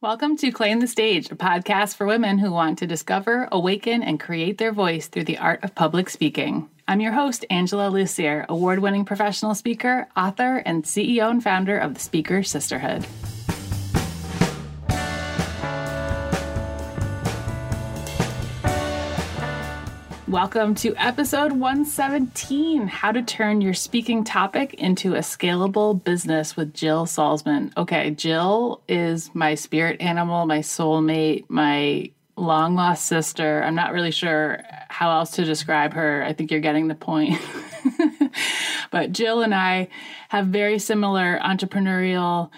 Welcome to Claim the Stage, a podcast for women who want to discover, awaken, and create their voice through the art of public speaking. I'm your host, Angela Lussier, award winning professional speaker, author, and CEO and founder of the Speaker Sisterhood. Welcome to episode 117 How to Turn Your Speaking Topic into a Scalable Business with Jill Salzman. Okay, Jill is my spirit animal, my soulmate, my long lost sister. I'm not really sure how else to describe her. I think you're getting the point. but Jill and I have very similar entrepreneurial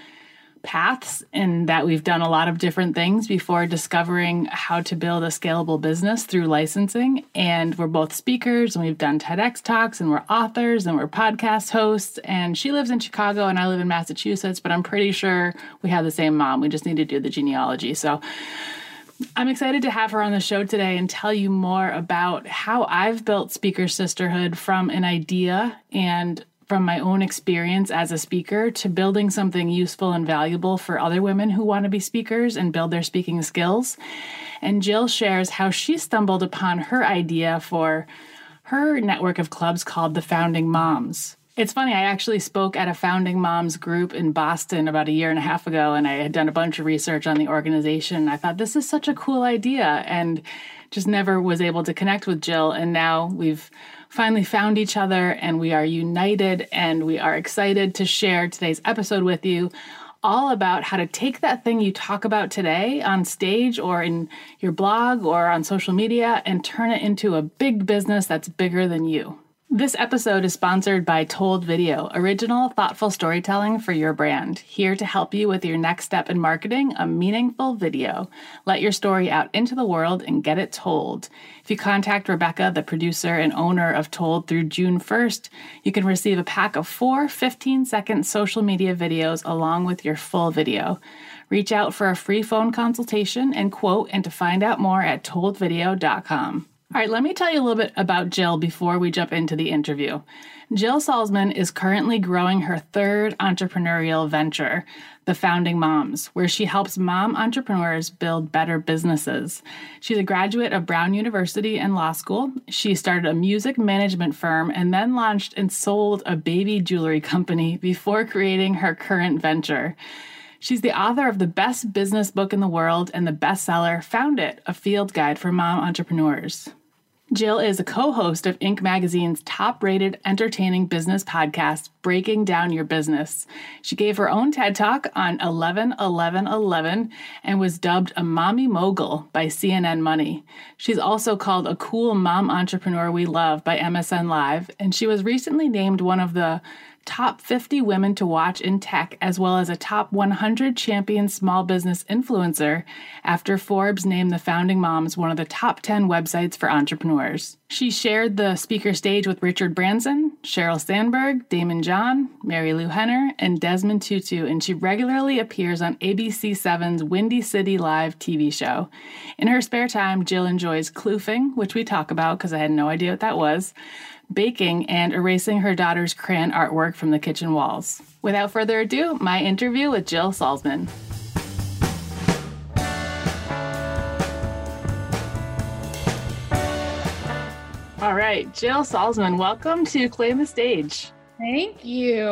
paths and that we've done a lot of different things before discovering how to build a scalable business through licensing. And we're both speakers and we've done TEDx talks and we're authors and we're podcast hosts. And she lives in Chicago and I live in Massachusetts, but I'm pretty sure we have the same mom. We just need to do the genealogy. So I'm excited to have her on the show today and tell you more about how I've built Speaker Sisterhood from an idea and from my own experience as a speaker to building something useful and valuable for other women who want to be speakers and build their speaking skills. And Jill shares how she stumbled upon her idea for her network of clubs called the Founding Moms. It's funny, I actually spoke at a Founding Moms group in Boston about a year and a half ago, and I had done a bunch of research on the organization. I thought, this is such a cool idea, and just never was able to connect with Jill. And now we've finally found each other and we are united and we are excited to share today's episode with you all about how to take that thing you talk about today on stage or in your blog or on social media and turn it into a big business that's bigger than you. This episode is sponsored by Told Video, original, thoughtful storytelling for your brand. Here to help you with your next step in marketing a meaningful video. Let your story out into the world and get it told. If you contact Rebecca, the producer and owner of Told, through June 1st, you can receive a pack of four 15 second social media videos along with your full video. Reach out for a free phone consultation and quote, and to find out more at toldvideo.com. All right, let me tell you a little bit about Jill before we jump into the interview. Jill Salzman is currently growing her third entrepreneurial venture, The Founding Moms, where she helps mom entrepreneurs build better businesses. She's a graduate of Brown University and law school. She started a music management firm and then launched and sold a baby jewelry company before creating her current venture. She's the author of the best business book in the world and the bestseller Found It, a field guide for mom entrepreneurs. Jill is a co host of Inc. magazine's top rated entertaining business podcast, Breaking Down Your Business. She gave her own TED Talk on 11 11 11 and was dubbed a mommy mogul by CNN Money. She's also called a cool mom entrepreneur we love by MSN Live, and she was recently named one of the top 50 women to watch in tech, as well as a top 100 champion small business influencer after Forbes named the Founding Moms one of the top 10 websites for entrepreneurs. She shared the speaker stage with Richard Branson, Sheryl Sandberg, Daymond John, Marilu Henner, and Desmond Tutu, and she regularly appears on ABC7's Windy City Live TV show. In her spare time, Jill enjoys kloofing, which we talk about because I had no idea what that was baking, and erasing her daughter's crayon artwork from the kitchen walls. Without further ado, my interview with Jill Salzman. All right, Jill Salzman, welcome to Claim the Stage. Thank you.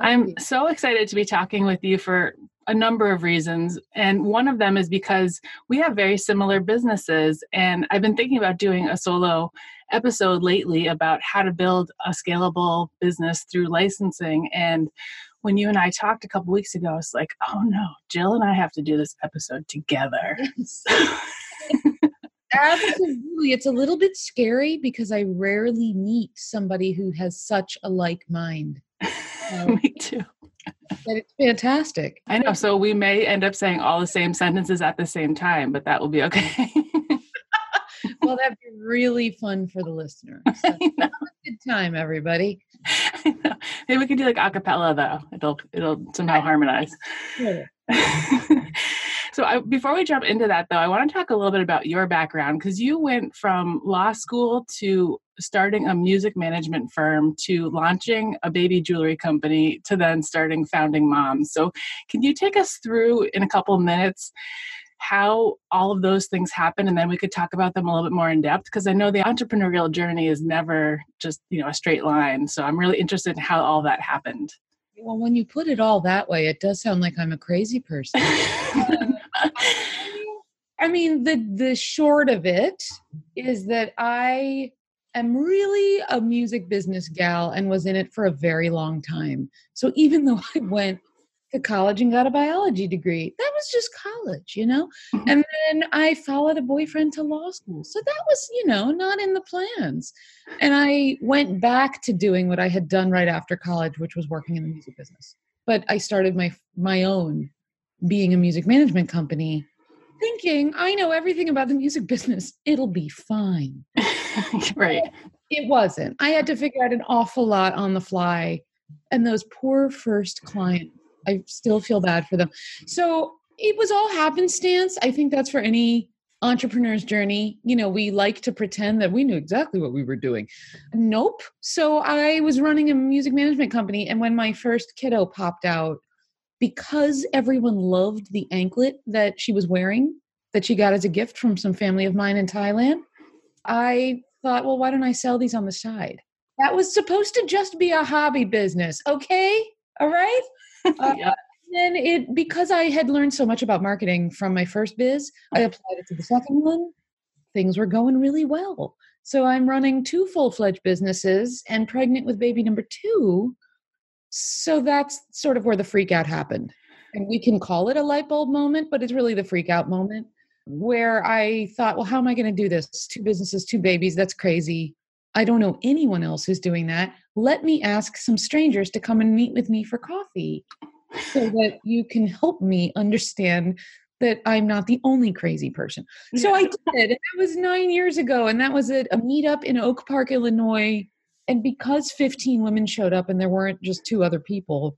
I'm so excited to be talking with you for a number of reasons. And one of them is because we have very similar businesses. And I've been thinking about doing a solo episode lately about how to build a scalable business through licensing. And when you and I talked a couple weeks ago, it's like, oh no, Jill and I have to do this episode together. Absolutely. It's a little bit scary because I rarely meet somebody who has such a like mind. Me too. But it's fantastic. I know. So we may end up saying all the same sentences at the same time, but that will be okay. well, that'd be really fun for the listener. So, good time, everybody. Maybe we can do like acapella though. It'll it'll somehow harmonize. So I, before we jump into that though, I want to talk a little bit about your background because you went from law school to starting a music management firm to launching a baby jewelry company to then starting founding moms. So, can you take us through in a couple minutes how all of those things happen and then we could talk about them a little bit more in depth because I know the entrepreneurial journey is never just, you know, a straight line. So, I'm really interested in how all that happened. Well, when you put it all that way, it does sound like I'm a crazy person. I mean, the the short of it is that I am really a music business gal and was in it for a very long time. So even though I went to college and got a biology degree, that was just college, you know? Mm-hmm. And then I followed a boyfriend to law school. So that was, you know, not in the plans. And I went back to doing what I had done right after college, which was working in the music business. But I started my my own being a music management company thinking I know everything about the music business. It'll be fine. right. It wasn't. I had to figure out an awful lot on the fly. And those poor first clients, I still feel bad for them. So it was all happenstance. I think that's for any entrepreneur's journey. You know, we like to pretend that we knew exactly what we were doing. Nope. So I was running a music management company. And when my first kiddo popped out, because everyone loved the anklet that she was wearing that she got as a gift from some family of mine in Thailand, I thought, well, why don't I sell these on the side? That was supposed to just be a hobby business. Okay. All right. Uh, yeah. And it because I had learned so much about marketing from my first biz, I applied it to the second one. Things were going really well. So I'm running two full-fledged businesses and pregnant with baby number 2 so that's sort of where the freak out happened. And we can call it a light bulb moment, but it's really the freak out moment where I thought, well, how am I going to do this? Two businesses, two babies, that's crazy. I don't know anyone else who's doing that. Let me ask some strangers to come and meet with me for coffee so that you can help me understand that I'm not the only crazy person. So I did. And that was nine years ago, and that was at a meetup in Oak Park, Illinois, and because 15 women showed up and there weren't just two other people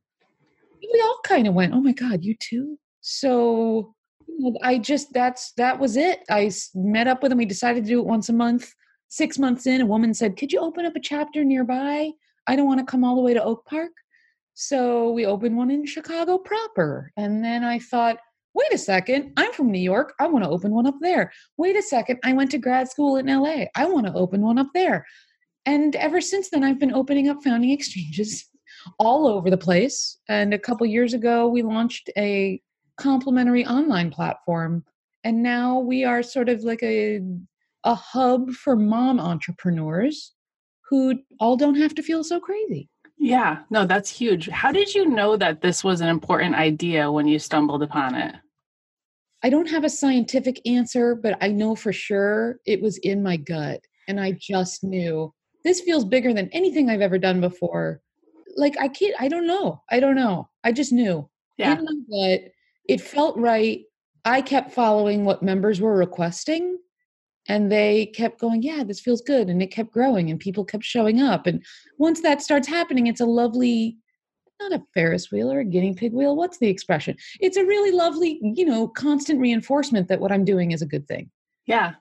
we all kind of went oh my god you too so i just that's that was it. I met up with him. we decided to do it once a month. Six months in a woman said could you open up a chapter nearby? I don't want to come all the way to oak park. So we opened one in chicago proper. And then i thought wait a second. I'm from new york. I want to open one up there. Wait a second. I went to grad school in la i want to open one up there. And ever since then, I've been opening up founding exchanges all over the place. And a couple years ago, we launched a complimentary online platform. And now we are sort of like a, a hub for mom entrepreneurs who all don't have to feel so crazy. Yeah, no, that's huge. How did you know that this was an important idea when you stumbled upon it? I don't have a scientific answer, but I know for sure it was in my gut. And I just knew this feels bigger than anything I've ever done before. Like I can't, I don't know. I don't know. I just knew. Yeah. But it felt right. I kept following what members were requesting and they kept going, yeah, this feels good. And it kept growing and people kept showing up. And once that starts happening, it's a lovely, not a Ferris wheel or a guinea pig wheel. What's the expression? It's a really lovely, you know, constant reinforcement that what I'm doing is a good thing. Yeah.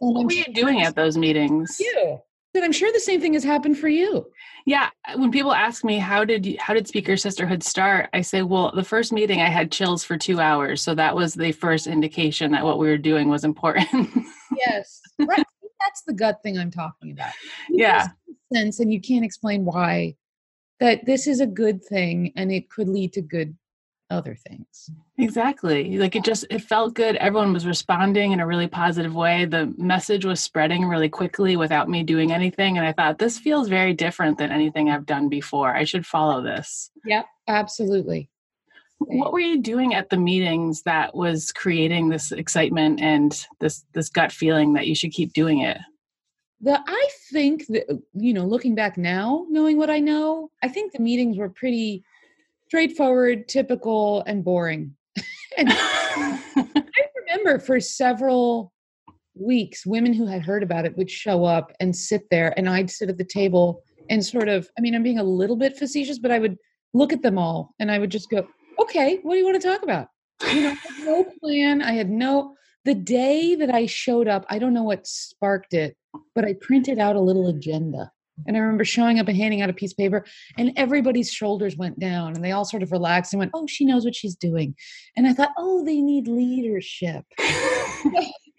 And what I'm were you doing at those meetings? You. And I'm sure the same thing has happened for you. Yeah, uh, when people ask me how did you, how did Speaker Sisterhood start, I say, well, the first meeting I had chills for two hours, so that was the first indication that what we were doing was important. yes, right. That's the gut thing I'm talking about. It yeah, sense, and you can't explain why. That this is a good thing, and it could lead to good other things. Exactly. Like it just it felt good. Everyone was responding in a really positive way. The message was spreading really quickly without me doing anything and I thought this feels very different than anything I've done before. I should follow this. Yep, absolutely. What were you doing at the meetings that was creating this excitement and this this gut feeling that you should keep doing it? The I think that you know, looking back now, knowing what I know, I think the meetings were pretty straightforward, typical, and boring. and I remember for several weeks, women who had heard about it would show up and sit there, and I'd sit at the table and sort of, I mean, I'm being a little bit facetious, but I would look at them all and I would just go, okay, what do you want to talk about? You know, I had no plan. I had no, the day that I showed up, I don't know what sparked it, but I printed out a little agenda. And I remember showing up and handing out a piece of paper, and everybody's shoulders went down and they all sort of relaxed and went, Oh, she knows what she's doing. And I thought, Oh, they need leadership.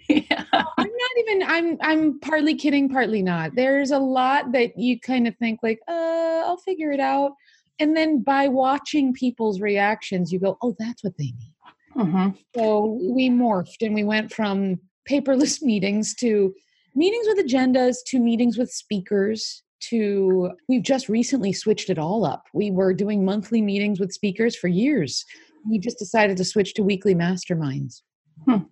yeah. I'm not even I'm I'm partly kidding, partly not. There's a lot that you kind of think like, uh, I'll figure it out. And then by watching people's reactions, you go, Oh, that's what they need. Mm-hmm. So we morphed and we went from paperless meetings to meetings with agendas to meetings with speakers to we've just recently switched it all up. We were doing monthly meetings with speakers for years. We just decided to switch to weekly masterminds. Hmm.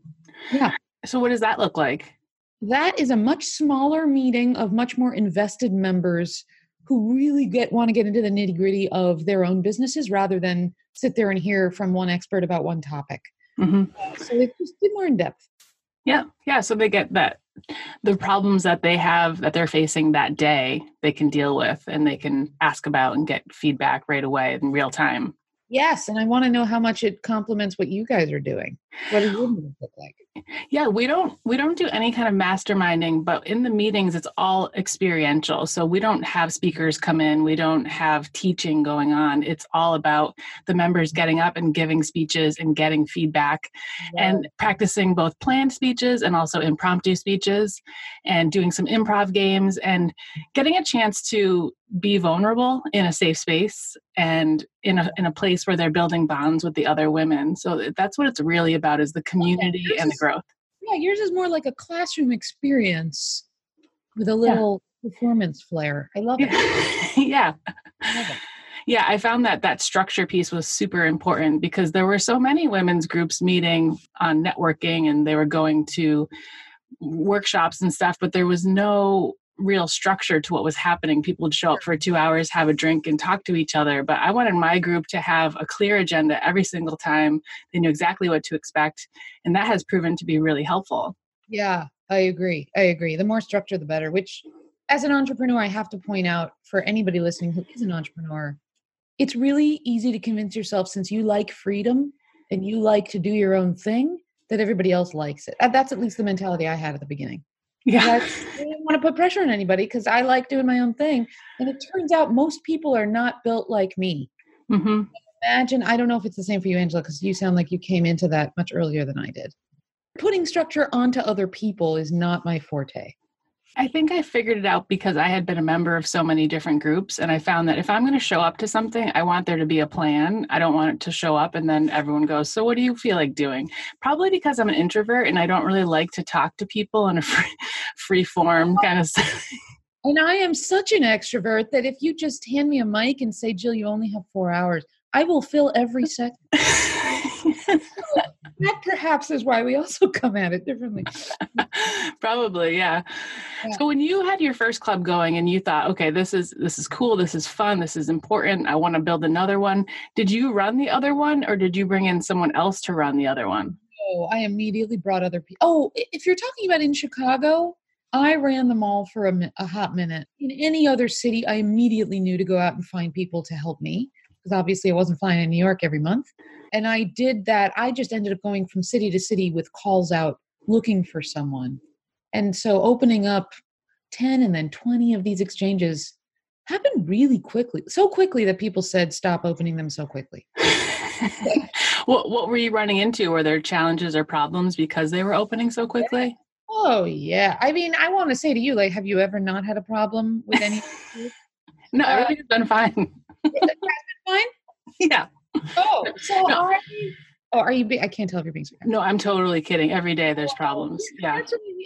Yeah. So what does that look like? That is a much smaller meeting of much more invested members who really get want to get into the nitty gritty of their own businesses rather than sit there and hear from one expert about one topic. Mm-hmm. So it's just more in depth. Yeah, yeah. So they get that the problems that they have that they're facing that day, they can deal with and they can ask about and get feedback right away in real time. Yes, and I want to know how much it complements what you guys are doing. What does your meetings look like? Yeah, we don't we don't do any kind of masterminding, but in the meetings it's all experiential. So we don't have speakers come in, we don't have teaching going on. It's all about the members getting up and giving speeches and getting feedback and practicing both planned speeches and also impromptu speeches and doing some improv games and getting a chance to be vulnerable in a safe space and in a in a place where they're building bonds with the other women. So that's what it's really about is the community and the growth. Yeah, yours is more like a classroom experience with a little yeah. performance flair. I love it. yeah. I love it. Yeah, I found that that structure piece was super important because there were so many women's groups meeting on networking and they were going to workshops and stuff, but there was no real structure to what was happening. People would show up for two hours, have a drink, and talk to each other. But I wanted my group to have a clear agenda every single time. They knew exactly what to expect. And that has proven to be really helpful. Yeah, I agree. I agree. The more structure, the better, which as an entrepreneur, I have to point out for anybody listening who is an entrepreneur, it's really easy to convince yourself since you like freedom and you like to do your own thing that everybody else likes it. That's at least the mentality I had at the beginning. Yeah. I didn't want to put pressure on anybody because I like doing my own thing. And it turns out most people are not built like me. Mm-hmm. Imagine, I don't know if it's the same for you, Angela, because you sound like you came into that much earlier than I did. Putting structure onto other people is not my forte. I think I figured it out because I had been a member of so many different groups. And I found that if I'm going to show up to something, I want there to be a plan. I don't want it to show up and then everyone goes, So, what do you feel like doing? Probably because I'm an introvert and I don't really like to talk to people in a free, free form kind of. And I am such an extrovert that if you just hand me a mic and say, Jill, you only have four hours, I will fill every second. perhaps is why we also come at it differently. Probably, yeah. yeah. So when you had your first club going and you thought, okay, this is this is cool, this is fun, this is important, I want to build another one. Did you run the other one or did you bring in someone else to run the other one? Oh, I immediately brought other people. Oh, if you're talking about in Chicago, I ran them all for a, a hot minute. In any other city, I immediately knew to go out and find people to help me because obviously I wasn't flying in New York every month. And I did that. I just ended up going from city to city with calls out looking for someone. And so opening up 10 and then 20 of these exchanges happened really quickly. So quickly that people said, stop opening them so quickly. what, what were you running into? Were there challenges or problems because they were opening so quickly? Oh, yeah. I mean, I want to say to you, like, have you ever not had a problem with any? no, everything's uh, been fine. fine? Yeah. Oh, so no. are you? Oh, are you? Be- I can't tell if you're being sarcastic. No, I'm totally kidding. Every day there's problems. Yeah.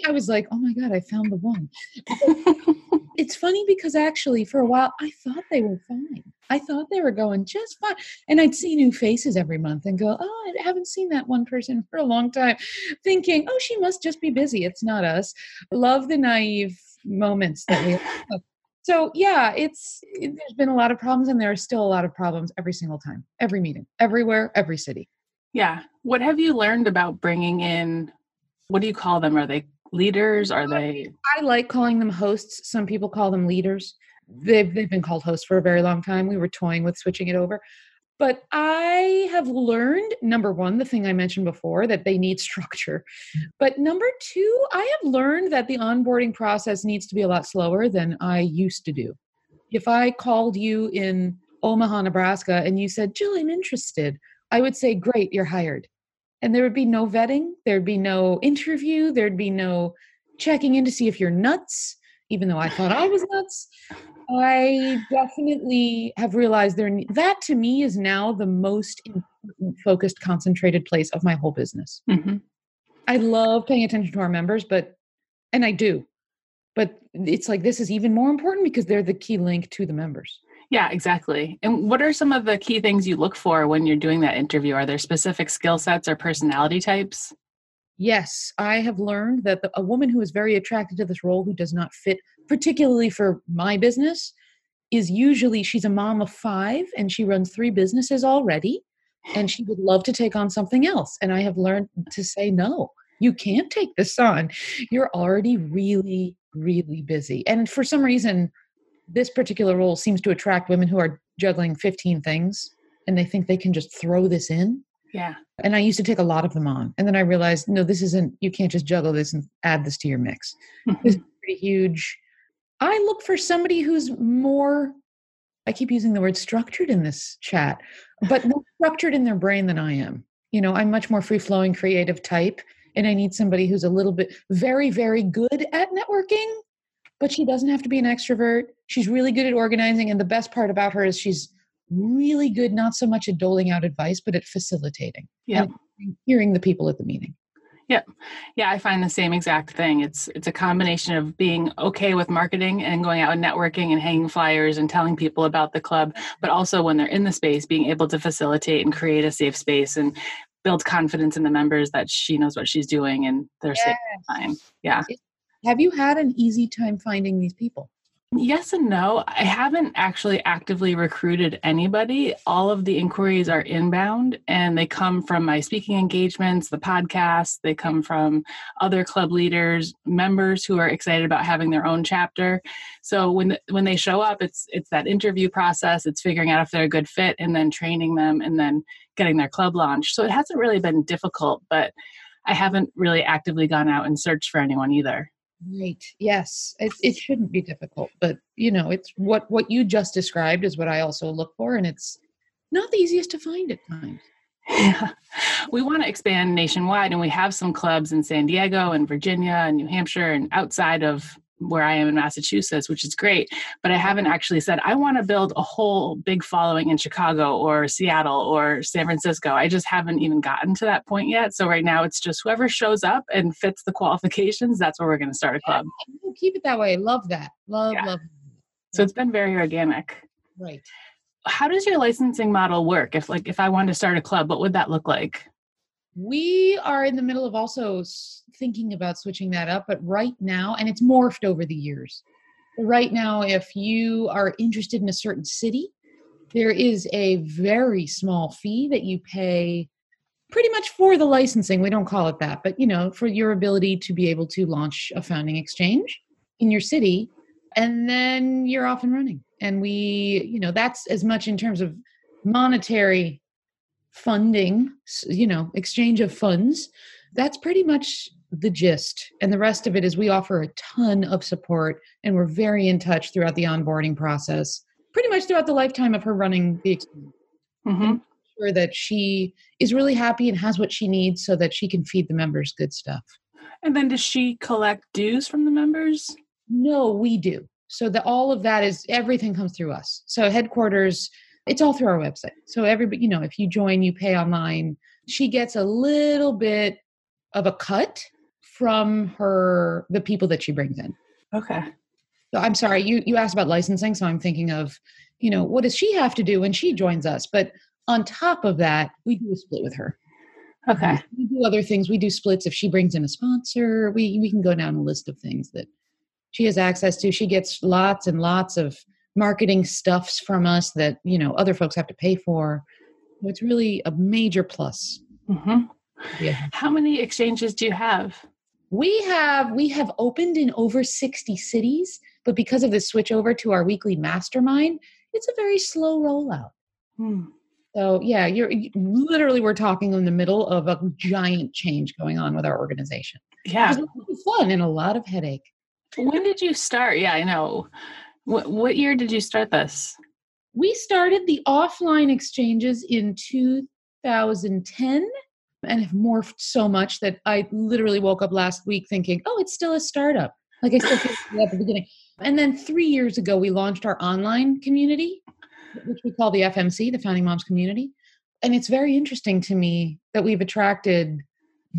I was like, oh my god, I found the one. it's funny because actually, for a while, I thought they were fine. I thought they were going just fine, and I'd see new faces every month and go, oh, I haven't seen that one person for a long time, thinking, oh, she must just be busy. It's not us. Love the naive moments that we have so yeah it's it, there's been a lot of problems and there are still a lot of problems every single time every meeting everywhere every city. Yeah. What have you learned about bringing in what do you call them? Are they leaders? Are um, they i like calling them hosts. Some people call them leaders. They've, they've been called hosts for a very long time. We were toying with switching it over But I have learned number one, the thing I mentioned before, that they need structure. Mm. But number two, I have learned that the onboarding process needs to be a lot slower than I used to do. If I called you in Omaha, Nebraska, and you said, Jill, I'm interested, I would say, Great, you're hired. And there would be no vetting, there'd be no interview, there'd be no checking in to see if you're nuts, even though I thought I was nuts. I definitely have realized there that to me is now the most focused, concentrated place of my whole business. Mm-hmm. I love paying attention to our members, but and I do, but it's like this is even more important because they're the key link to the members. Yeah, exactly. And what are some of the key things you look for when you're doing that interview? Are there specific skill sets or personality types? Yes, I have learned that the, a woman who is very attracted to this role who does not fit particularly for my business is usually she's a mom of 5 and she runs 3 businesses already and she would love to take on something else and I have learned to say no. You can't take this on. You're already really really busy. And for some reason this particular role seems to attract women who are juggling 15 things and they think they can just throw this in. Yeah. And I used to take a lot of them on. And then I realized, no, this isn't, you can't just juggle this and add this to your mix. Mm-hmm. This is pretty huge. I look for somebody who's more, I keep using the word structured in this chat, but more structured in their brain than I am. You know, I'm much more free flowing, creative type. And I need somebody who's a little bit very, very good at networking, but she doesn't have to be an extrovert. She's really good at organizing. And the best part about her is she's really good, not so much at doling out advice, but at facilitating. Yeah. Hearing the people at the meeting. Yeah. Yeah, I find the same exact thing. It's it's a combination of being okay with marketing and going out and networking and hanging flyers and telling people about the club, but also when they're in the space being able to facilitate and create a safe space and build confidence in the members that she knows what she's doing and they're yes. safe time. Yeah. Have you had an easy time finding these people? Yes and no. I haven't actually actively recruited anybody. All of the inquiries are inbound and they come from my speaking engagements, the podcast, they come from other club leaders, members who are excited about having their own chapter. So when when they show up, it's it's that interview process, it's figuring out if they're a good fit and then training them and then getting their club launched. So it hasn't really been difficult, but I haven't really actively gone out and searched for anyone either. Right. Yes. It, it shouldn't be difficult, but you know, it's what what you just described is what I also look for, and it's not the easiest to find at times. Yeah. We want to expand nationwide, and we have some clubs in San Diego and Virginia and New Hampshire and outside of where I am in Massachusetts, which is great. But I haven't actually said, I want to build a whole big following in Chicago or Seattle or San Francisco. I just haven't even gotten to that point yet. So right now it's just whoever shows up and fits the qualifications, that's where we're going to start a club. Yeah, keep it that way. Love that. Love, yeah. love. So it's been very organic. Right. How does your licensing model work? If like if I wanted to start a club, what would that look like? We are in the middle of also thinking about switching that up, but right now, and it's morphed over the years. Right now, if you are interested in a certain city, there is a very small fee that you pay pretty much for the licensing. We don't call it that, but you know, for your ability to be able to launch a founding exchange in your city, and then you're off and running. And we, you know, that's as much in terms of monetary funding, you know, exchange of funds. That's pretty much the gist. And the rest of it is we offer a ton of support and we're very in touch throughout the onboarding process, pretty much throughout the lifetime of her running the exchange. Mm-hmm. Sure that she is really happy and has what she needs so that she can feed the members good stuff. And then does she collect dues from the members? No, we do. So that all of that is everything comes through us. So headquarters it's all through our website. So everybody, you know, if you join, you pay online. She gets a little bit of a cut from her the people that she brings in. Okay. So I'm sorry, you you asked about licensing, so I'm thinking of, you know, what does she have to do when she joins us? But on top of that, we do a split with her. Okay. We do other things. We do splits if she brings in a sponsor. We we can go down a list of things that she has access to. She gets lots and lots of marketing stuffs from us that you know other folks have to pay for it's really a major plus mm-hmm. yeah how many exchanges do you have we have we have opened in over 60 cities but because of the switch over to our weekly mastermind it's a very slow rollout hmm. So yeah, you're you- literally we're talking in the middle of a giant change going on with our organization. Yeah. It's fun and a lot of headache. When did you start? Yeah, I know. What what year did you start this? We started the offline exchanges in 2010 and have morphed so much that I literally woke up last week thinking, oh, it's still a startup. Like I still feel at the beginning. And then three years ago, we launched our online community, which we call the FMC, the Founding Moms Community. And it's very interesting to me that we've attracted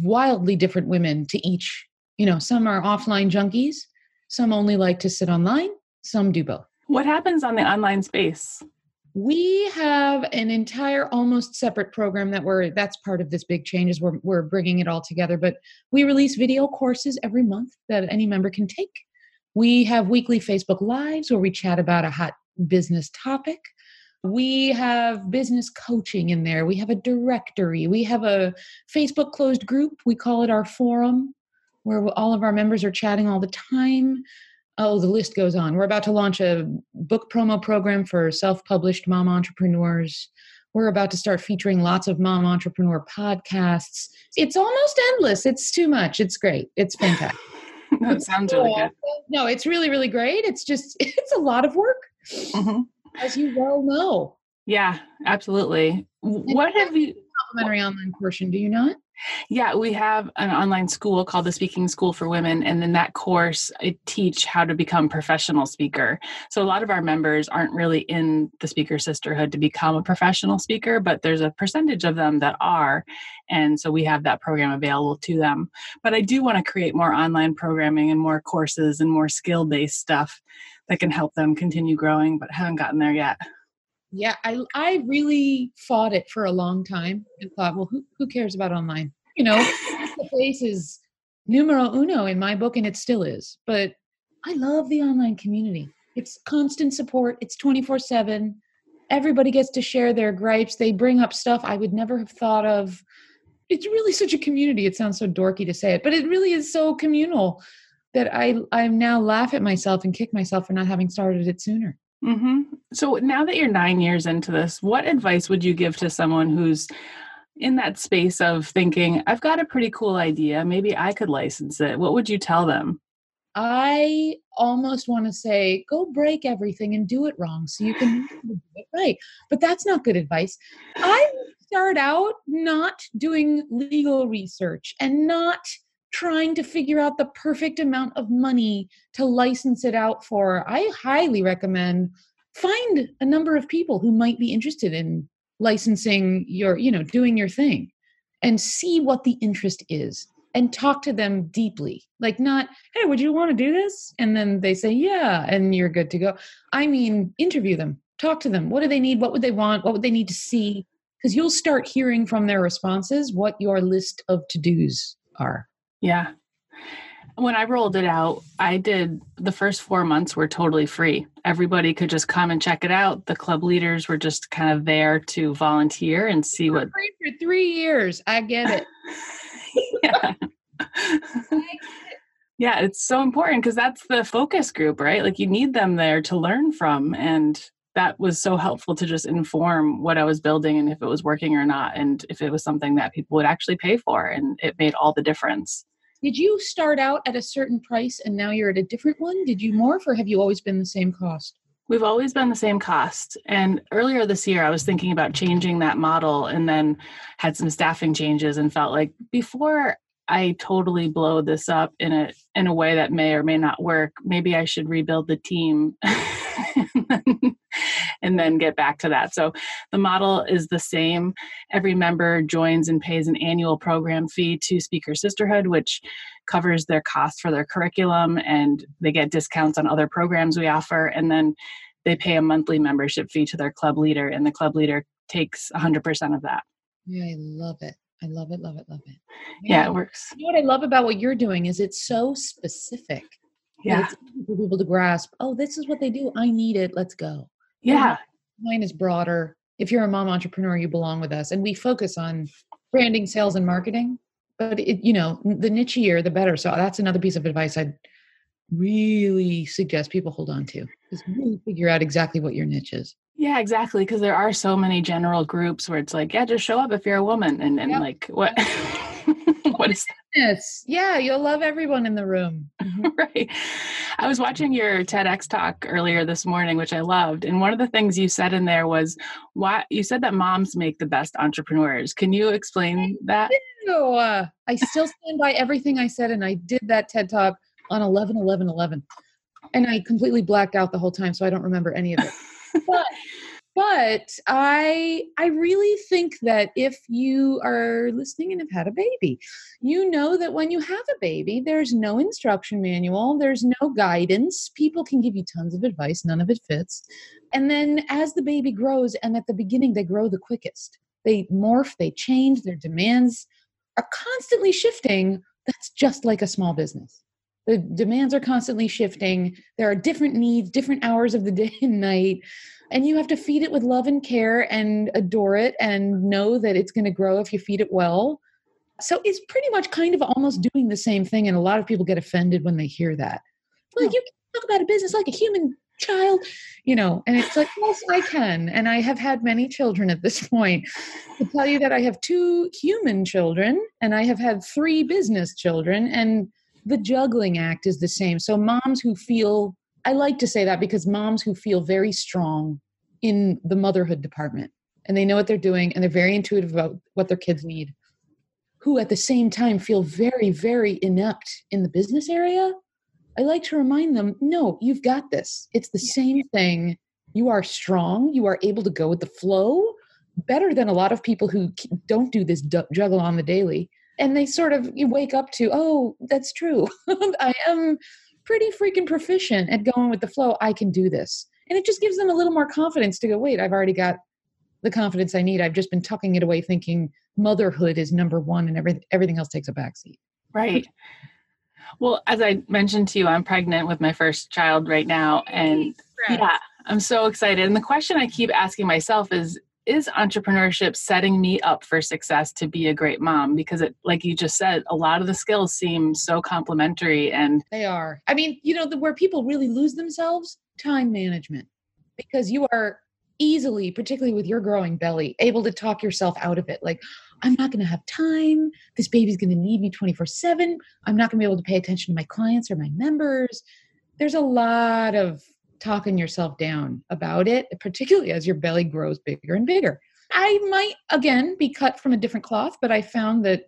wildly different women to each. You know, some are offline junkies, some only like to sit online, some do both. What happens on the online space? We have an entire almost separate program that we're that's part of this big change is we're we're bringing it all together. But we release video courses every month that any member can take. We have weekly Facebook lives where we chat about a hot business topic. We have business coaching in there. We have a directory. We have a Facebook closed group. We call it our forum, where all of our members are chatting all the time. Oh, the list goes on. We're about to launch a book promo program for self published mom entrepreneurs. We're about to start featuring lots of mom entrepreneur podcasts. It's almost endless. It's too much. It's great. It's fantastic. that sounds really good. No, it's really, really great. It's just, it's a lot of work, Mhm. as you well know. Yeah, absolutely. What have you? Complimentary online portion, do you not? Yeah, we have an online school called the Speaking School for Women, and in that course, I teach how to become professional speaker. So a lot of our members aren't really in the speaker sisterhood to become a professional speaker, but there's a percentage of them that are, and so we have that program available to them. But I do want to create more online programming and more courses and more skill-based stuff that can help them continue growing, but haven't gotten there yet. Yeah, I I really fought it for a long time and thought, well, who who cares about online? You know, the face is numero uno in my book, and it still is. But I love the online community. It's constant support. It's twenty four seven. Everybody gets to share their gripes. They bring up stuff I would never have thought of. It's really such a community. It sounds so dorky to say it, but it really is so communal that I I now laugh at myself and kick myself for not having started it sooner. Hmm So now that you're nine years into this, what advice would you give to someone who's in that space of thinking, I've got a pretty cool idea, maybe I could license it? What would you tell them? I almost want to say, go break everything and do it wrong so you can do it right. But that's not good advice. I start out not doing legal research and not trying to figure out the perfect amount of money to license it out for. I highly recommend find a number of people who might be interested in licensing your, you know, doing your thing and see what the interest is and talk to them deeply. Like, not, hey, would you want to do this? And then they say, yeah, and you're good to go. I mean, interview them, talk to them. What do they need? What would they want? What would they need to see? Because you'll start hearing from their responses what your list of to dos are. Yeah. When I rolled it out, I did the first four months were totally free. Everybody could just come and check it out. The club leaders were just kind of there to volunteer and see what. Free for three years. I get it. yeah. yeah, it's so important because that's the focus group, right? Like you need them there to learn from. And that was so helpful to just inform what I was building and if it was working or not, and if it was something that people would actually pay for. And it made all the difference. Did you start out at a certain price and now you're at a different one? Did you morph or have you always been the same cost? We've always been the same cost. And earlier this year, I was thinking about changing that model and then had some staffing changes and felt like before I totally blow this up in a in a way that may or may not work, maybe I should rebuild the team and then get back to that. So the model is the same. Every member joins and pays an annual program fee to Speaker Sisterhood, which covers their cost for their curriculum and they get discounts on other programs we offer. And then they pay a monthly membership fee to their club leader, and the club leader takes 100% of that. Yeah, I love it. I love it, love it, love it. Yeah, it works. You know what I love about what you're doing is it's so specific. Yeah. It's easy for people to grasp, oh, this is what they do. I need it. Let's go. Yeah. Mine is broader. If you're a mom entrepreneur, you belong with us. And we focus on branding, sales, and marketing. But it, you know, the nichier, the better. So that's another piece of advice I'd really suggest people hold on to. Is really figure out exactly what your niche is. Yeah, exactly. Because there are so many general groups where it's like, yeah, just show up if you're a woman, and and Yep. like what what is Yes. Yeah, you'll love everyone in the room. Mhm. right? I was watching your TEDx talk earlier this morning, which I loved, and one of the things you said in there was why you said that moms make the best entrepreneurs. Can you explain that? Uh, I still stand by everything I said, and I did that TED talk on 11 11 11. And I completely blacked out the whole time, so I don't remember any of it. but but I I really think that if you are listening and have had a baby, you know that when you have a baby, there's no instruction manual, there's no guidance. People can give you tons of advice, none of it fits. And then as the baby grows, and at the beginning they grow the quickest, they morph, they change, their demands are constantly shifting. That's just like a small business. The demands are constantly shifting. There are different needs, different hours of the day and night and you have to feed it with love and care and adore it and know that it's going to grow if you feed it well. So it's pretty much kind of almost doing the same thing and a lot of people get offended when they hear that. Like you can talk about a business like a human child you know and it's like yes i can and i have had many children at this point. To tell you that i have two human children and i have had three business children and the juggling act is the same. So moms who feel I like to say that because moms who feel very strong in the motherhood department and they know what they're doing and they're very intuitive about what their kids need, who at the same time feel very, very inept in the business area, I like to remind them no, you've got this. It's the same thing. You are strong, you are able to go with the flow better than a lot of people who don't do this juggle on the daily. And they sort of you wake up to, oh, that's true. I am pretty freaking proficient at going with the flow. I can do this. And it just gives them a little more confidence to go, wait, I've already got the confidence I need. I've just been tucking it away thinking motherhood is number one and everything everything else takes a backseat. Right. Well, as I mentioned to you, I'm pregnant with my first child right now, and yeah, I'm so excited. And the question I keep asking myself is is entrepreneurship setting me up for success to be a great mom because it like you just said a lot of the skills seem so complementary and They are. I mean, you know, the, where people really lose themselves, time management, because you are easily, particularly with your growing belly, able to talk yourself out of it. Like, I'm not going to have time. This baby's going to need me 24 7. I'm not going to be able to pay attention to my clients or my members. There's a lot of talking yourself down about it, particularly as your belly grows bigger and bigger. I might, again, be cut from a different cloth, but I found that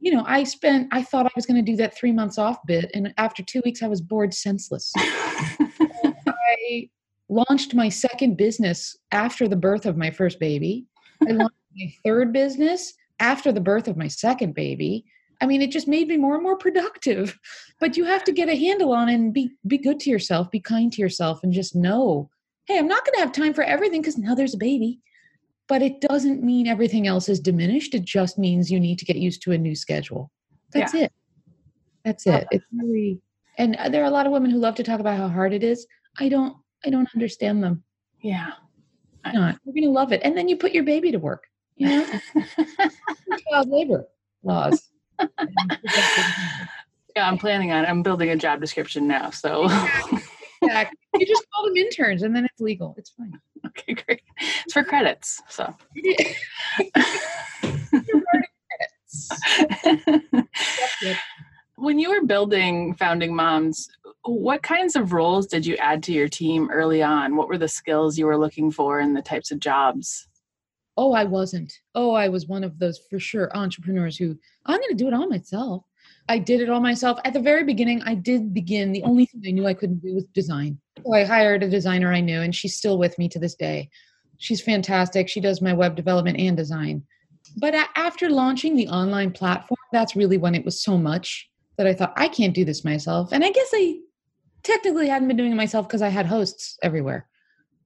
you know, I spent, I thought I was going to do that three months off bit. And after two weeks, I was bored senseless. I launched my second business after the birth of my first baby. I launched my third business after the birth of my second baby. I mean, it just made me more and more productive. But you have to get a handle on and be be good to yourself, be kind to yourself, and just know, hey, I'm not going to have time for everything because now there's a baby. But it doesn't mean everything else is diminished. It just means you need to get used to a new schedule. That's it. That's it. It's really, and uh, there are a lot of women who love to talk about how hard it is. I don't. I don't understand them. yeah Why Not. You're gonna love it, and then you put your baby to work. You know, child labor laws. yeah i'm planning on i'm building a job description now so Exactly. You just call them interns, and then it's legal. It's fine. okay great it's for credits so when you were building founding moms what kinds of roles did you add to your team early on what were the skills you were looking for and the types of jobs Oh, I wasn't. Oh, I was one of those for sure entrepreneurs who I'm going to do it all myself. I did it all myself. At the very beginning, I did begin. The only thing I knew I couldn't do was design. So I hired a designer I knew, and she's still with me to this day. She's fantastic. She does my web development and design. But after launching the online platform, that's really when it was so much that I thought, I can't do this myself. And I guess I technically hadn't been doing it myself because I had hosts everywhere.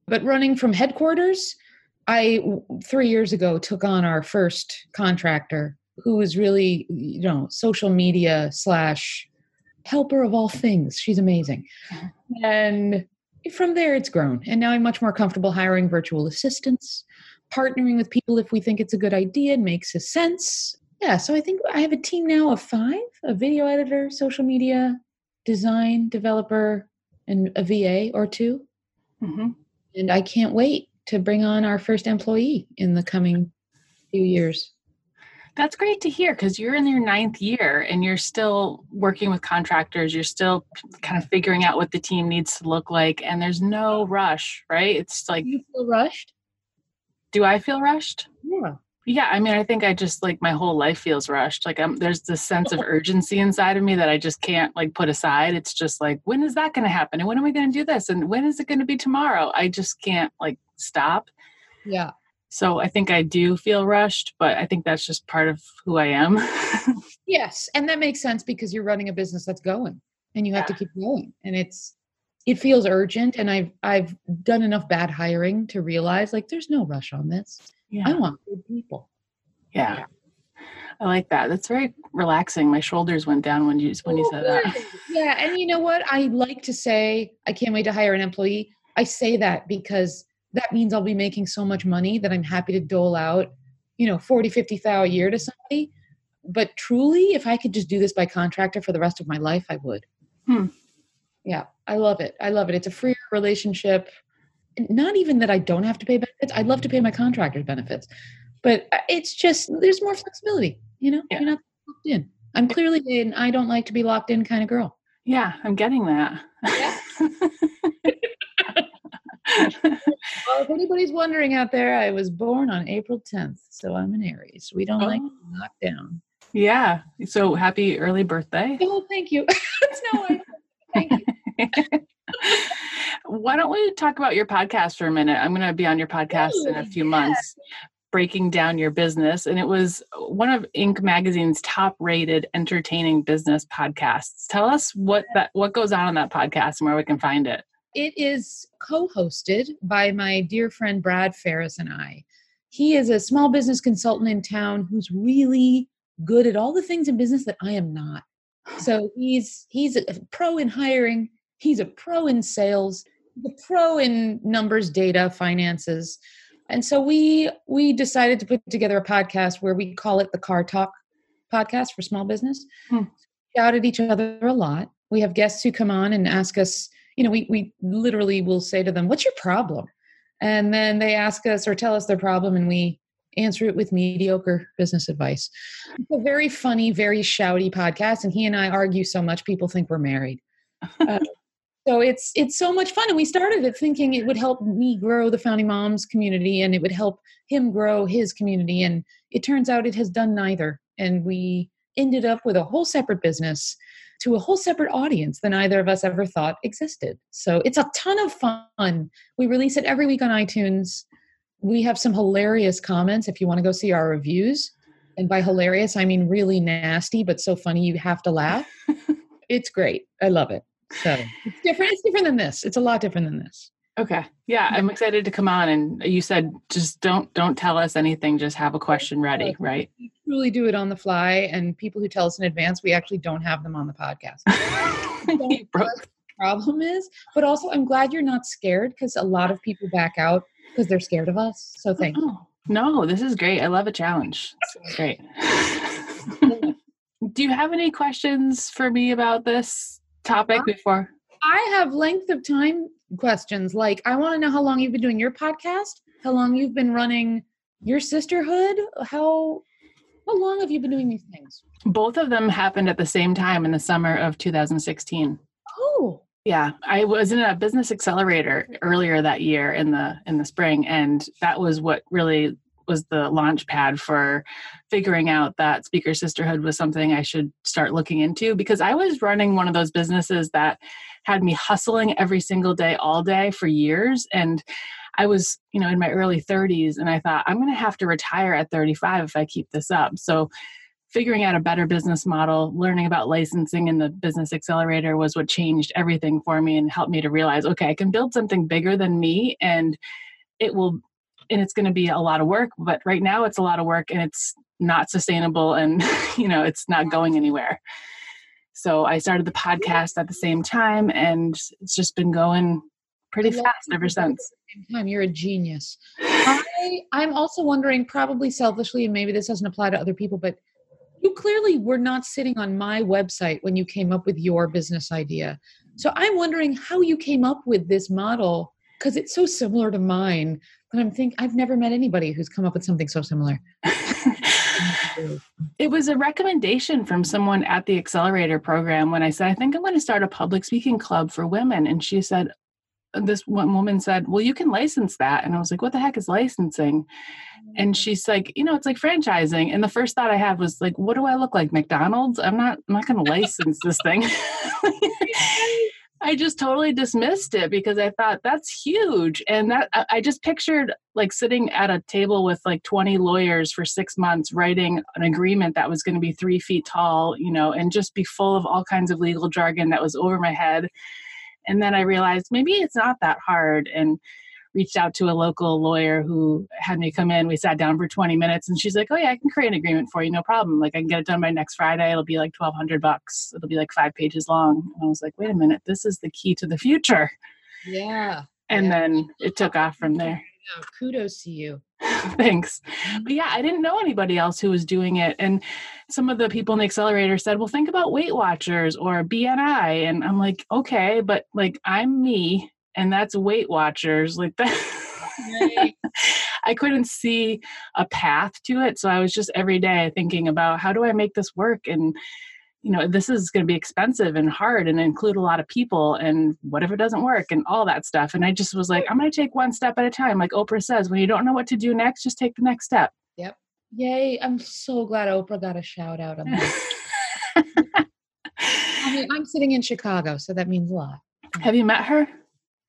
But running from headquarters, I three years ago took on our first contractor who was really, you know, social media slash helper of all things. She's amazing. Mhm. And from there, it's grown. And now I'm much more comfortable hiring virtual assistants, partnering with people if we think it's a good idea and makes a sense. Yeah, so I think I have a team now of five a video editor, social media, design developer, and a VA or two hmm and I can't wait to bring on our first employee in the coming few years. That's great to hear because you're in your ninth year and you're still working with contractors. You're still kind of figuring out what the team needs to look like, and there's no rush, right? It's like, Do you feel rushed? do I feel rushed? Yeah. Yeah, I mean, I think I just like my whole life feels rushed. Like I'm there's this sense of urgency inside of me that I just can't like put aside. It's just like, when is that going to happen? And when are we going to do this? And when is it going to be tomorrow? I just can't like stop. Yeah. So I think I do feel rushed, but I think that's just part of who I am. Yes, and that makes sense because you're running a business that's going and you have to keep going and it's it feels urgent and I've I've done enough bad hiring to realize like there's no rush on this. Yeah. I want good people. Yeah. I like that. That's very relaxing. My shoulders went down when you when you Oh, said that. Yeah, and you know what? I like to say I can't wait to hire an employee. I say that because that means I'll be making so much money that I'm happy to dole out, you know, 40, 50 thou a year to somebody. But truly, if I could just do this by contractor for the rest of my life, I would. Hmm. Yeah, I love it. I love it. It's a freer relationship. Not even that I don't have to pay benefits. I'd love to pay my contractors benefits, but uh, it's just there's more flexibility. You know, Yeah. you're not locked in. I'm clearly an I don't like to be locked in kind of girl. Yeah, I'm getting that. Well, if anybody's wondering out there, I was born on April 10th, so I'm an Aries. We don't like Oh. to be locked down. yeah. So happy early birthday. Oh, thank you. no, I, thank you. Why don't we talk about your podcast for a minute? I'm going to be on your podcast in a few yeah. months, breaking down your business. And it was one of Inc. magazine's top rated entertaining business podcasts. Tell us what that what goes on in that podcast and where we can find it. It is co hosted by my dear friend Brad Ferris and I. He is a small business consultant in town who's really good at all the things in business that I am not. So he's he's a pro in hiring, he's a pro in sales, he's a pro in numbers, data, finances. And so we we decided to put together a podcast where we call it the Car Talk podcast for small business. Hmm. Shout at each other a lot. We have guests who come on and ask us, you know, we we literally will say to them, "What's your problem?" And then they ask us or tell us their problem, and we answer it with mediocre business advice. It's a very funny, very shouty podcast, and he and I argue so much people think we're married. Uh, so it's it's so much fun, and we started it thinking it would help me grow the founding moms community, and it would help him grow his community, and it turns out it has done neither, and we ended up with a whole separate business to a whole separate audience than either of us ever thought existed. So it's a ton of fun. We release it every week on iTunes. We have some hilarious comments if you want to go see our reviews. And by hilarious, I mean really nasty, but so funny you have to laugh. it's great. I love it. So it's different. It's different than this. It's a lot different than this. Okay. Yeah, I'm excited to come on and you said just don't don't tell us anything, just have a question ready, right? We truly do it on the fly, and people who tell us in advance, we actually don't have them on the podcast. Broke- problem is, but also I'm glad you're not scared because a lot of people back out because they're scared of us. So thank you. No, this is great. I love a challenge. Is great. Do you have any questions for me about this topic before? I have length of time questions. Like, I want to know how long you've been doing your podcast, how long you've been running your sisterhood, how how long have you been doing these things? Both of them happened at the same time in the summer of 2016. Oh, Yeah, I was in a business accelerator earlier that year in the in the spring and that was what really was the launch pad for figuring out that speaker sisterhood was something I should start looking into because I was running one of those businesses that had me hustling every single day all day for years and I was, you know, in my early 30s and I thought I'm going to have to retire at 35 if I keep this up. So figuring out a better business model, learning about licensing in the business accelerator was what changed everything for me and helped me to realize, okay, I can build something bigger than me and it will and it's going to be a lot of work, but right now it's a lot of work and it's not sustainable and you know, it's not going anywhere. So I started the podcast at the same time and it's just been going pretty fast ever you do it since. at the same time. You're a genius. I, I'm also wondering, probably selfishly, and maybe this doesn't apply to other people, but you clearly were not sitting on my website when you came up with your business idea. So I'm wondering how you came up with this model because it's so similar to mine. But I'm think I've never met anybody who's come up with something so similar. it was a recommendation from someone at the accelerator program when I said, I think I'm going to start a public speaking club for women. And she said, this one woman said, Well, you can license that. And I was like, What the heck is licensing? And mm. she's like, You know, it's like franchising. And the first thought I had was like, What do I look like? McDonald's? I'm not I'm not gonna license this thing. I just totally dismissed it because I thought that's huge. And that I just pictured like sitting at a table with like 20 lawyers for six months writing an agreement that was going to be three feet tall, you know, and just be full of all kinds of legal jargon that was over my head. And then I realized maybe it's not that hard and reached out to a local lawyer who had me come in. We sat down for 20 minutes and she's like, Oh yeah, I can create an agreement for you, no problem. Like I can get it done by next Friday. It'll be like 1200 bucks. It'll be like five pages long. And I was like, wait a minute, this is the key to the future. Yeah. And yeah. then it took off from there. Yeah, kudos to you. Thanks. Mm-hmm. But yeah, I didn't know anybody else who was doing it. And some of the people in the accelerator said, well, think about Weight Watchers or BNI. And I'm like, okay, but like I'm me and that's Weight Watchers. Like that. I couldn't see a path to it. So I was just every day thinking about how do I make this work? And you know this is going to be expensive and hard and include a lot of people and what if it doesn't work and all that stuff and i just was like i'm going to take one step at a time like oprah says when you don't know what to do next just take the next step yep yay i'm so glad oprah got a shout out on that i mean i'm sitting in chicago so that means a lot have you met her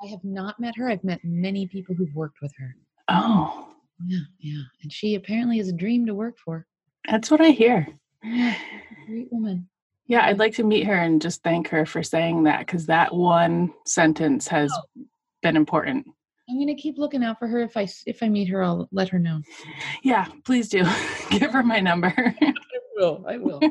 i have not met her i've met many people who've worked with her oh yeah yeah and she apparently is a dream to work for that's what i hear yeah, great woman yeah, I'd like to meet her and just thank her for saying that because that one sentence has oh. been important. I'm gonna keep looking out for her. If I if I meet her, I'll let her know. Yeah, please do. Give her my number. I will. I will.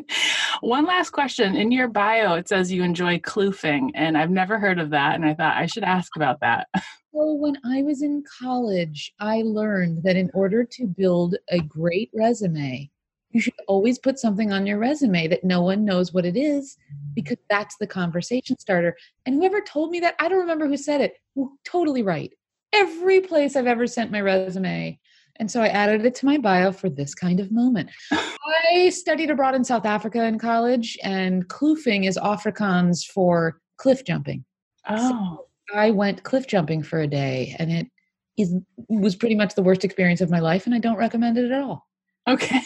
One last question. In your bio, it says you enjoy kloofing, and I've never heard of that. And I thought I should ask about that. So when I was in college, I learned that in order to build a great resume, you should always put something on your resume that no one knows what it is because that's the conversation starter. And whoever told me that, I don't remember who said it. Well, totally right. Every place I've ever sent my resume. And so I added it to my bio for this kind of moment. I studied abroad in South Africa in college, and kloofing is Afrikaans for cliff jumping. Oh. So I went cliff jumping for a day, and it is was pretty much the worst experience of my life, and I don't recommend it at all. Okay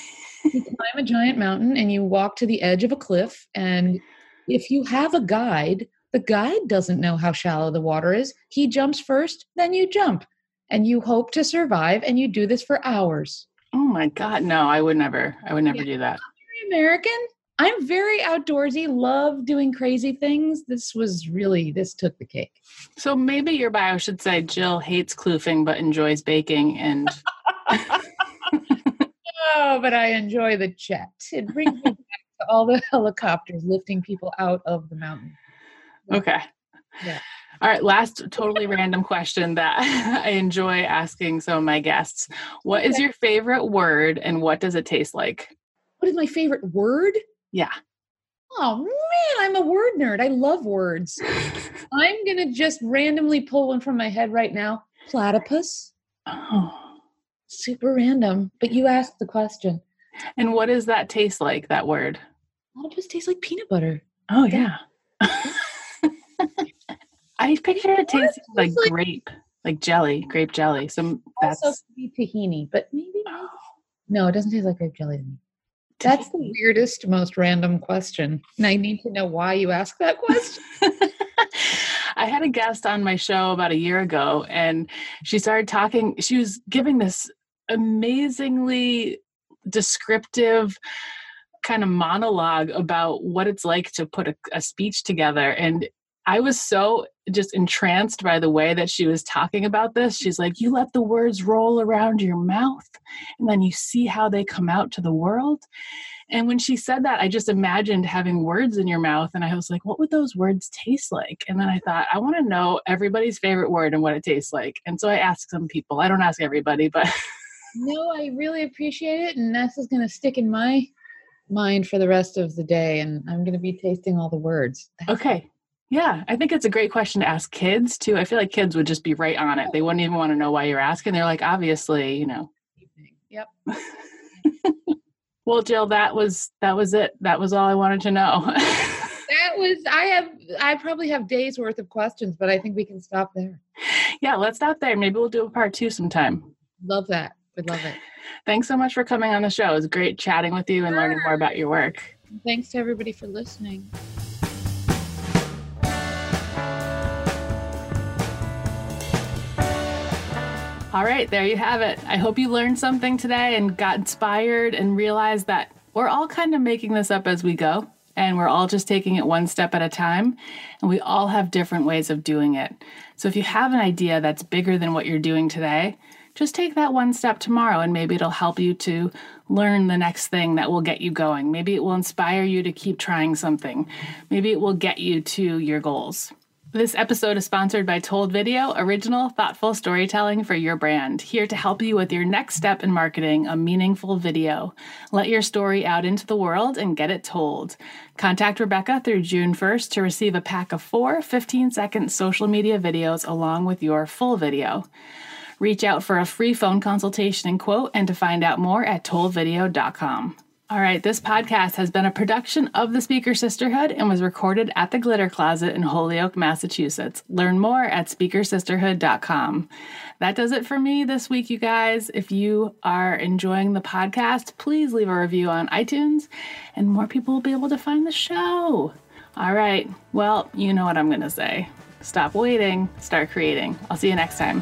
you climb a giant mountain and you walk to the edge of a cliff and if you have a guide the guide doesn't know how shallow the water is he jumps first then you jump and you hope to survive and you do this for hours oh my god no i would never i would never yeah. do that very american i'm very outdoorsy love doing crazy things this was really this took the cake so maybe your bio should say jill hates kloofing but enjoys baking and Oh, but I enjoy the chat. It brings me back to all the helicopters lifting people out of the mountain. Okay. Yeah. All right, last totally random question that I enjoy asking some of my guests. What is your favorite word and what does it taste like? What is my favorite word? Yeah. Oh man, I'm a word nerd. I love words. I'm going to just randomly pull one from my head right now. Platypus. Oh super random, but you asked the question. And what does that taste like, that word? Platypus tastes like peanut butter. Oh, yeah. I picture it tasting like, like, grape, like jelly, grape jelly. Some that's also be tahini, but maybe oh. no, it doesn't taste like grape jelly to me. That's the weirdest, most random question. And I need to know why you asked that question. I had a guest on my show about a year ago, and she started talking. She was giving this amazingly descriptive kind of monologue about what it's like to put a, a, speech together and i was so just entranced by the way that she was talking about this. She's like you let the words roll around your mouth and then you see how they come out to the world. And when she said that i just imagined having words in your mouth and i was like what would those words taste like? And then i thought i want to know everybody's favorite word and what it tastes like. And so i asked some people. I don't ask everybody but no, I really appreciate it, and this is going to stick in my mind for the rest of the day, and I'm going to be tasting all the words. That's okay. Yeah, I think it's a great question to ask kids too. I feel like kids would just be right on it. They wouldn't even want to know why you're asking. They're like, obviously, you know. Yep. well, Jill, that was that was it. That was all I wanted to know. that was I have I probably have days worth of questions, but I think we can stop there. Yeah, let's stop there. Maybe we'll do a part two sometime. Love that. Would love it. Thanks so much for coming on the show. It was great chatting with you and learning more about your work. Thanks to everybody for listening. All right, there you have it. I hope you learned something today and got inspired and realized that we're all kind of making this up as we go and we're all just taking it one step at a time and we all have different ways of doing it. So if you have an idea that's bigger than what you're doing today, just take that one step tomorrow and maybe it'll help you to learn the next thing that will get you going. Maybe it will inspire you to keep trying something. Maybe it will get you to your goals. This episode is sponsored by Told Video, original, thoughtful storytelling for your brand. Here to help you with your next step in marketing a meaningful video. Let your story out into the world and get it told. Contact Rebecca through June 1st to receive a pack of four 15 second social media videos along with your full video. Reach out for a free phone consultation and quote, and to find out more at toldvideo.com. All right, this podcast has been a production of the Speaker Sisterhood and was recorded at the Glitter Closet in Holyoke, Massachusetts. Learn more at speakersisterhood.com. That does it for me this week, you guys. If you are enjoying the podcast, please leave a review on iTunes and more people will be able to find the show. All right, well, you know what I'm going to say. Stop waiting, start creating. I'll see you next time.